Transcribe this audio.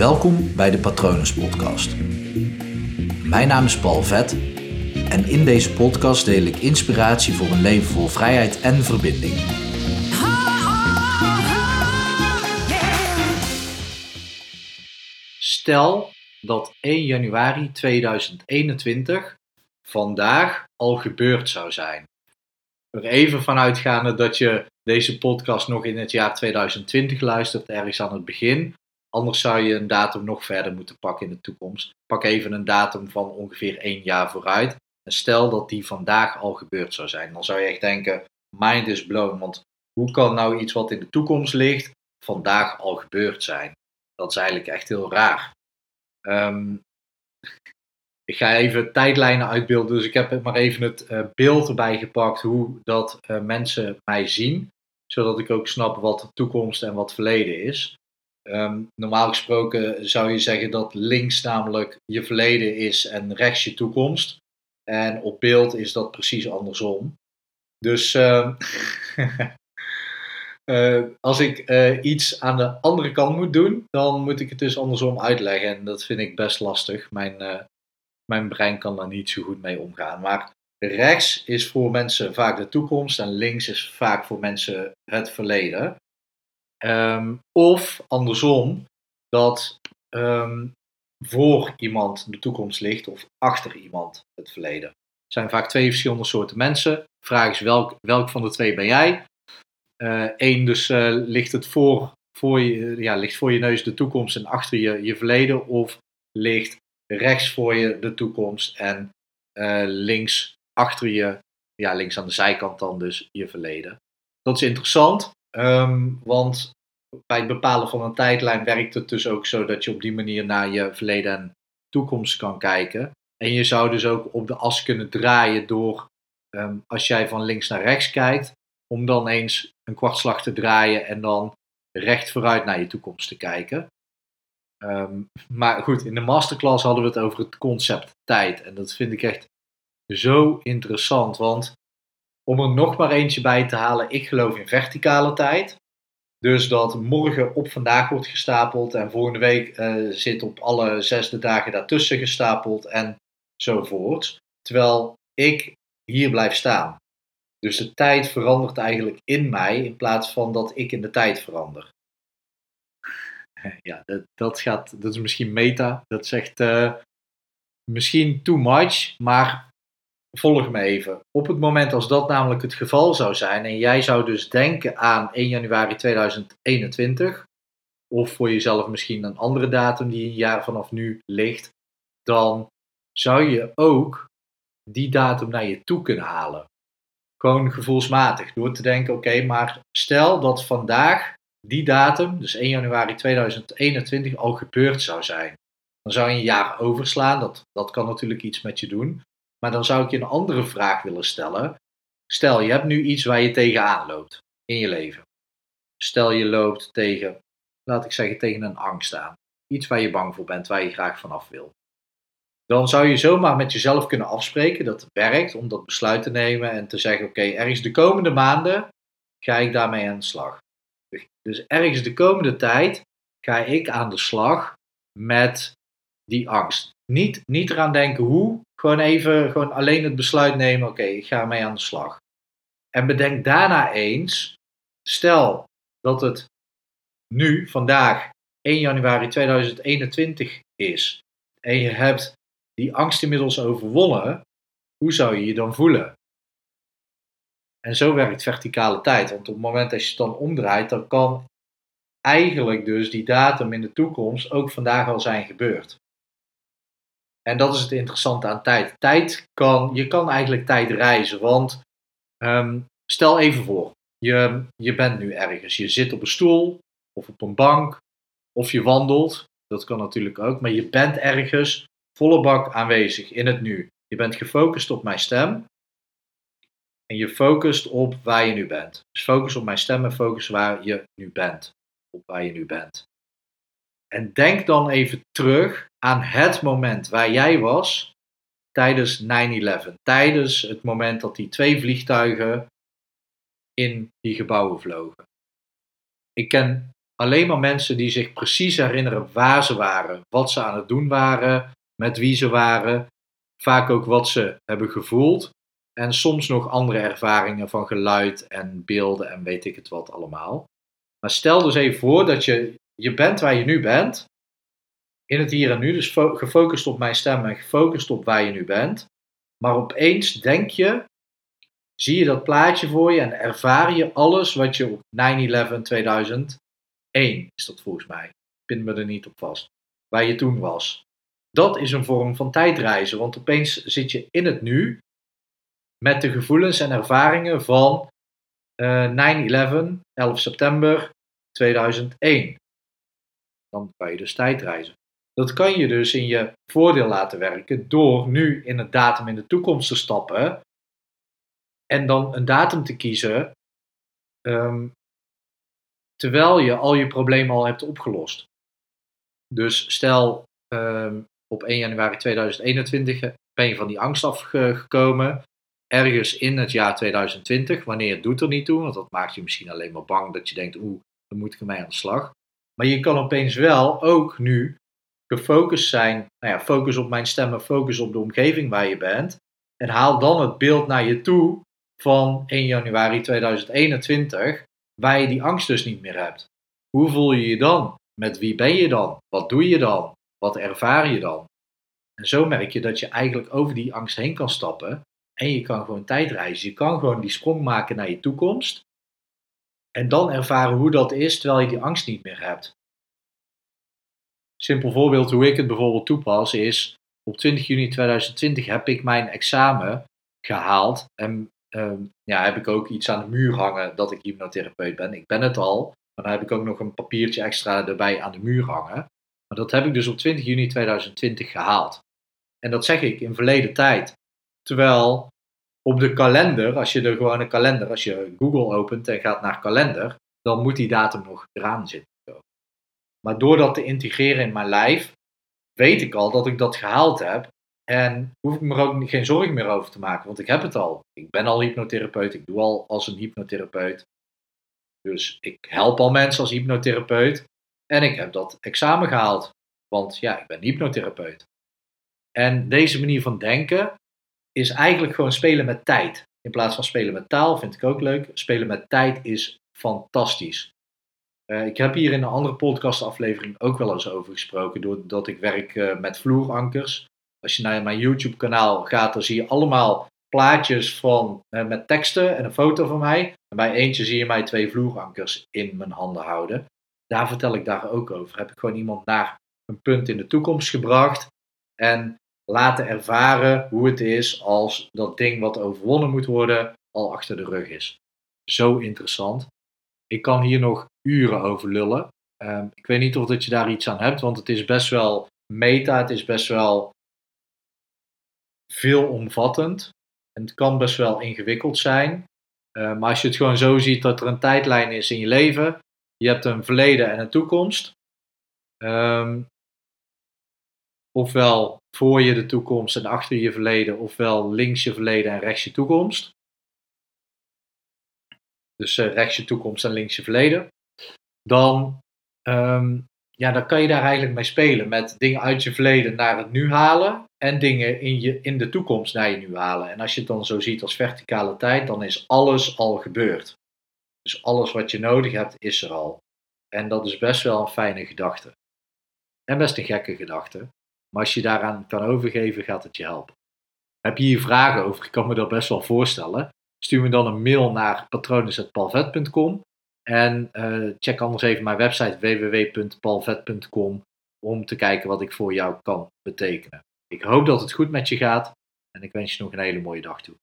Welkom bij de Patronus Podcast. Mijn naam is Paul Vet en in deze podcast deel ik inspiratie voor een leven vol vrijheid en verbinding. Stel dat 1 januari 2021 vandaag al gebeurd zou zijn. Er even vanuitgaande dat je deze podcast nog in het jaar 2020 luistert, ergens aan het begin. Anders zou je een datum nog verder moeten pakken in de toekomst. Pak even een datum van ongeveer één jaar vooruit. En stel dat die vandaag al gebeurd zou zijn. Dan zou je echt denken, mind is blown. Want hoe kan nou iets wat in de toekomst ligt, vandaag al gebeurd zijn? Dat is eigenlijk echt heel raar. Ehm, ik ga even tijdlijnen uitbeelden, dus ik heb maar even het uh, beeld erbij gepakt hoe dat uh, mensen mij zien, zodat ik ook snap wat toekomst en wat verleden is. Um, normaal gesproken zou je zeggen dat links namelijk je verleden is en rechts je toekomst. En op beeld is dat precies andersom. Dus uh, uh, als ik uh, iets aan de andere kant moet doen, dan moet ik het dus andersom uitleggen. En dat vind ik best lastig. Mijn, mijn brein kan daar niet zo goed mee omgaan. Maar rechts is voor mensen vaak de toekomst en links is vaak voor mensen het verleden. Um, of andersom, dat um, voor iemand de toekomst ligt of achter iemand het verleden. Er zijn vaak twee verschillende soorten mensen. De vraag is welk, welk van de twee ben jij? Eén, uh, dus uh, ligt het voor, voor, je, ja, ligt voor je neus de toekomst en achter je je verleden? Of ligt rechts voor je de toekomst en uh, links achter je, ja, links aan de zijkant dan dus je verleden? Dat is interessant, um, want bij het bepalen van een tijdlijn werkt het dus ook zo dat je op die manier naar je verleden en toekomst kan kijken. En je zou dus ook op de as kunnen draaien door, um, als jij van links naar rechts kijkt, om dan eens een kwartslag te draaien en dan recht vooruit naar je toekomst te kijken. Um, maar goed, in de masterclass hadden we het over het concept tijd. En dat vind ik echt zo interessant, want om er nog maar eentje bij te halen, ik geloof in verticale tijd. Dus dat morgen op vandaag wordt gestapeld en volgende week uh, zit op alle zesde dagen daartussen gestapeld enzovoort. Terwijl ik hier blijf staan. Dus de tijd verandert eigenlijk in mij in plaats van dat ik in de tijd verander. Ja, dat, dat, gaat, dat is misschien meta. Dat zegt uh, misschien too much, maar volg me even. Op het moment als dat namelijk het geval zou zijn en jij zou dus denken aan 1 januari 2021, of voor jezelf misschien een andere datum die een jaar vanaf nu ligt, dan zou je ook die datum naar je toe kunnen halen. Gewoon gevoelsmatig, door te denken, oké, maar stel dat vandaag die datum, dus 1 januari 2021, al gebeurd zou zijn. Dan zou je een jaar overslaan, dat, dat kan natuurlijk iets met je doen. Maar dan zou ik je een andere vraag willen stellen. Stel, je hebt nu iets waar je tegenaan loopt in je leven. Stel, je loopt tegen, laat ik zeggen, tegen een angst aan. Iets waar je bang voor bent, waar je graag vanaf wil. Dan zou je zomaar met jezelf kunnen afspreken dat het werkt om dat besluit te nemen en te zeggen: Oké, ergens de komende maanden ga ik daarmee aan de slag. Dus ergens de komende tijd ga ik aan de slag met die angst. Niet, niet eraan denken hoe, gewoon even, gewoon alleen het besluit nemen, oké, ik ga mee aan de slag. En bedenk daarna eens, stel dat het nu, vandaag, 1 januari 2021 is, en je hebt die angst inmiddels overwonnen, hoe zou je je dan voelen? En zo werkt verticale tijd, want op het moment dat je het dan omdraait, dan kan eigenlijk dus die datum in de toekomst ook vandaag al zijn gebeurd. En dat is het interessante aan tijd. Tijd kan, je kan eigenlijk tijd reizen. Want um, stel even voor, je, je bent nu ergens. Je zit op een stoel of op een bank of je wandelt. Dat kan natuurlijk ook. Maar je bent ergens volle bak aanwezig in het nu. Je bent gefocust op mijn stem. En je focust op waar je nu bent. Dus focus op mijn stem en focus waar je nu bent. Op waar je nu bent. En denk dan even terug aan het moment waar jij was tijdens 9-11. Tijdens het moment dat die twee vliegtuigen in die gebouwen vlogen. Ik ken alleen maar mensen die zich precies herinneren waar ze waren, wat ze aan het doen waren, met wie ze waren, vaak ook wat ze hebben gevoeld en soms nog andere ervaringen van geluid en beelden en weet ik het wat allemaal. Maar stel dus even voor dat je, je bent waar je nu bent, in het hier en nu, dus gefocust op mijn stem en gefocust op waar je nu bent. Maar opeens denk je, zie je dat plaatje voor je en ervaar je alles wat je op 9-11 2001, is dat volgens mij, pin me er niet op vast, waar je toen was. Dat is een vorm van tijdreizen, want opeens zit je in het nu met de gevoelens en ervaringen van uh, 9-11, 11 september 2001. Dan kan je dus tijdreizen. Dat kan je dus in je voordeel laten werken door nu in het datum in de toekomst te stappen en dan een datum te kiezen ehm, terwijl je al je problemen al hebt opgelost. Dus stel um, op 1 januari 2021 ben je van die angst afgekomen. Ergens in het jaar 2020, wanneer doet er niet toe, want dat maakt je misschien alleen maar bang dat je denkt, oeh, dan moet ik ermee aan de slag. Maar je kan opeens wel ook nu gefocust zijn, nou ja, focus op mijn stemmen, focus op de omgeving waar je bent. En haal dan het beeld naar je toe van 1 januari 2021, waar je die angst dus niet meer hebt. Hoe voel je je dan? Met wie ben je dan? Wat doe je dan? Wat ervaar je dan? En zo merk je dat je eigenlijk over die angst heen kan stappen en je kan gewoon tijdreizen. Je kan gewoon die sprong maken naar je toekomst en dan ervaren hoe dat is terwijl je die angst niet meer hebt. Simpel voorbeeld hoe ik het bijvoorbeeld toepas is, op 20 juni 2020 heb ik mijn examen gehaald en um, ja, heb ik ook iets aan de muur hangen dat ik hypnotherapeut ben. Ik ben het al, maar dan heb ik ook nog een papiertje extra erbij aan de muur hangen. Maar dat heb ik dus op 20 juni 2020 gehaald. En dat zeg ik in verleden tijd. Terwijl op de kalender, als je de gewone kalender, als je Google opent en gaat naar kalender, dan moet die datum nog eraan zitten. Maar door dat te integreren in mijn lijf, weet ik al dat ik dat gehaald heb. En hoef ik me er ook geen zorgen meer over te maken, want ik heb het al. Ik ben al hypnotherapeut, ik doe al als een hypnotherapeut. Dus ik help al mensen als hypnotherapeut. En ik heb dat examen gehaald, want ja, ik ben hypnotherapeut. En deze manier van denken is eigenlijk gewoon spelen met tijd. In plaats van spelen met taal vind ik ook leuk. Spelen met tijd is fantastisch. Uh, ik heb hier in een andere podcastaflevering ook wel eens over gesproken, doordat ik werk uh, met vloerankers. Als je naar mijn YouTube kanaal gaat, dan zie je allemaal plaatjes van, uh, met teksten en een foto van mij. En bij eentje zie je mij twee vloerankers in mijn handen houden. Daar vertel ik daar ook over. Heb ik gewoon iemand naar een punt in de toekomst gebracht en laten ervaren hoe het is als dat ding wat overwonnen moet worden al achter de rug is. Zo interessant. Ik kan hier nog uren over lullen. Ehm, ik weet niet of dat je daar iets aan hebt, want het is best wel meta, het is best wel veelomvattend. En het kan best wel ingewikkeld zijn. Uh, maar als je het gewoon zo ziet dat er een tijdlijn is in je leven, je hebt een verleden en een toekomst. Um, ofwel voor je de toekomst en achter je verleden, ofwel links je verleden en rechts je toekomst. Dus uh, rechts je toekomst en links je verleden. Dan, um, ja, dan kan je daar eigenlijk mee spelen. Met dingen uit je verleden naar het nu halen. En dingen in, je, in de toekomst naar je nu halen. En als je het dan zo ziet als verticale tijd, dan is alles al gebeurd. Dus alles wat je nodig hebt, is er al. En dat is best wel een fijne gedachte. En best een gekke gedachte. Maar als je daaraan kan overgeven, gaat het je helpen. Heb je hier vragen over? Ik kan me dat best wel voorstellen. Stuur me dan een mail naar patrones.palvet.com en uh, check anders even mijn website www.palvet.com om te kijken wat ik voor jou kan betekenen. Ik hoop dat het goed met je gaat en ik wens je nog een hele mooie dag toe.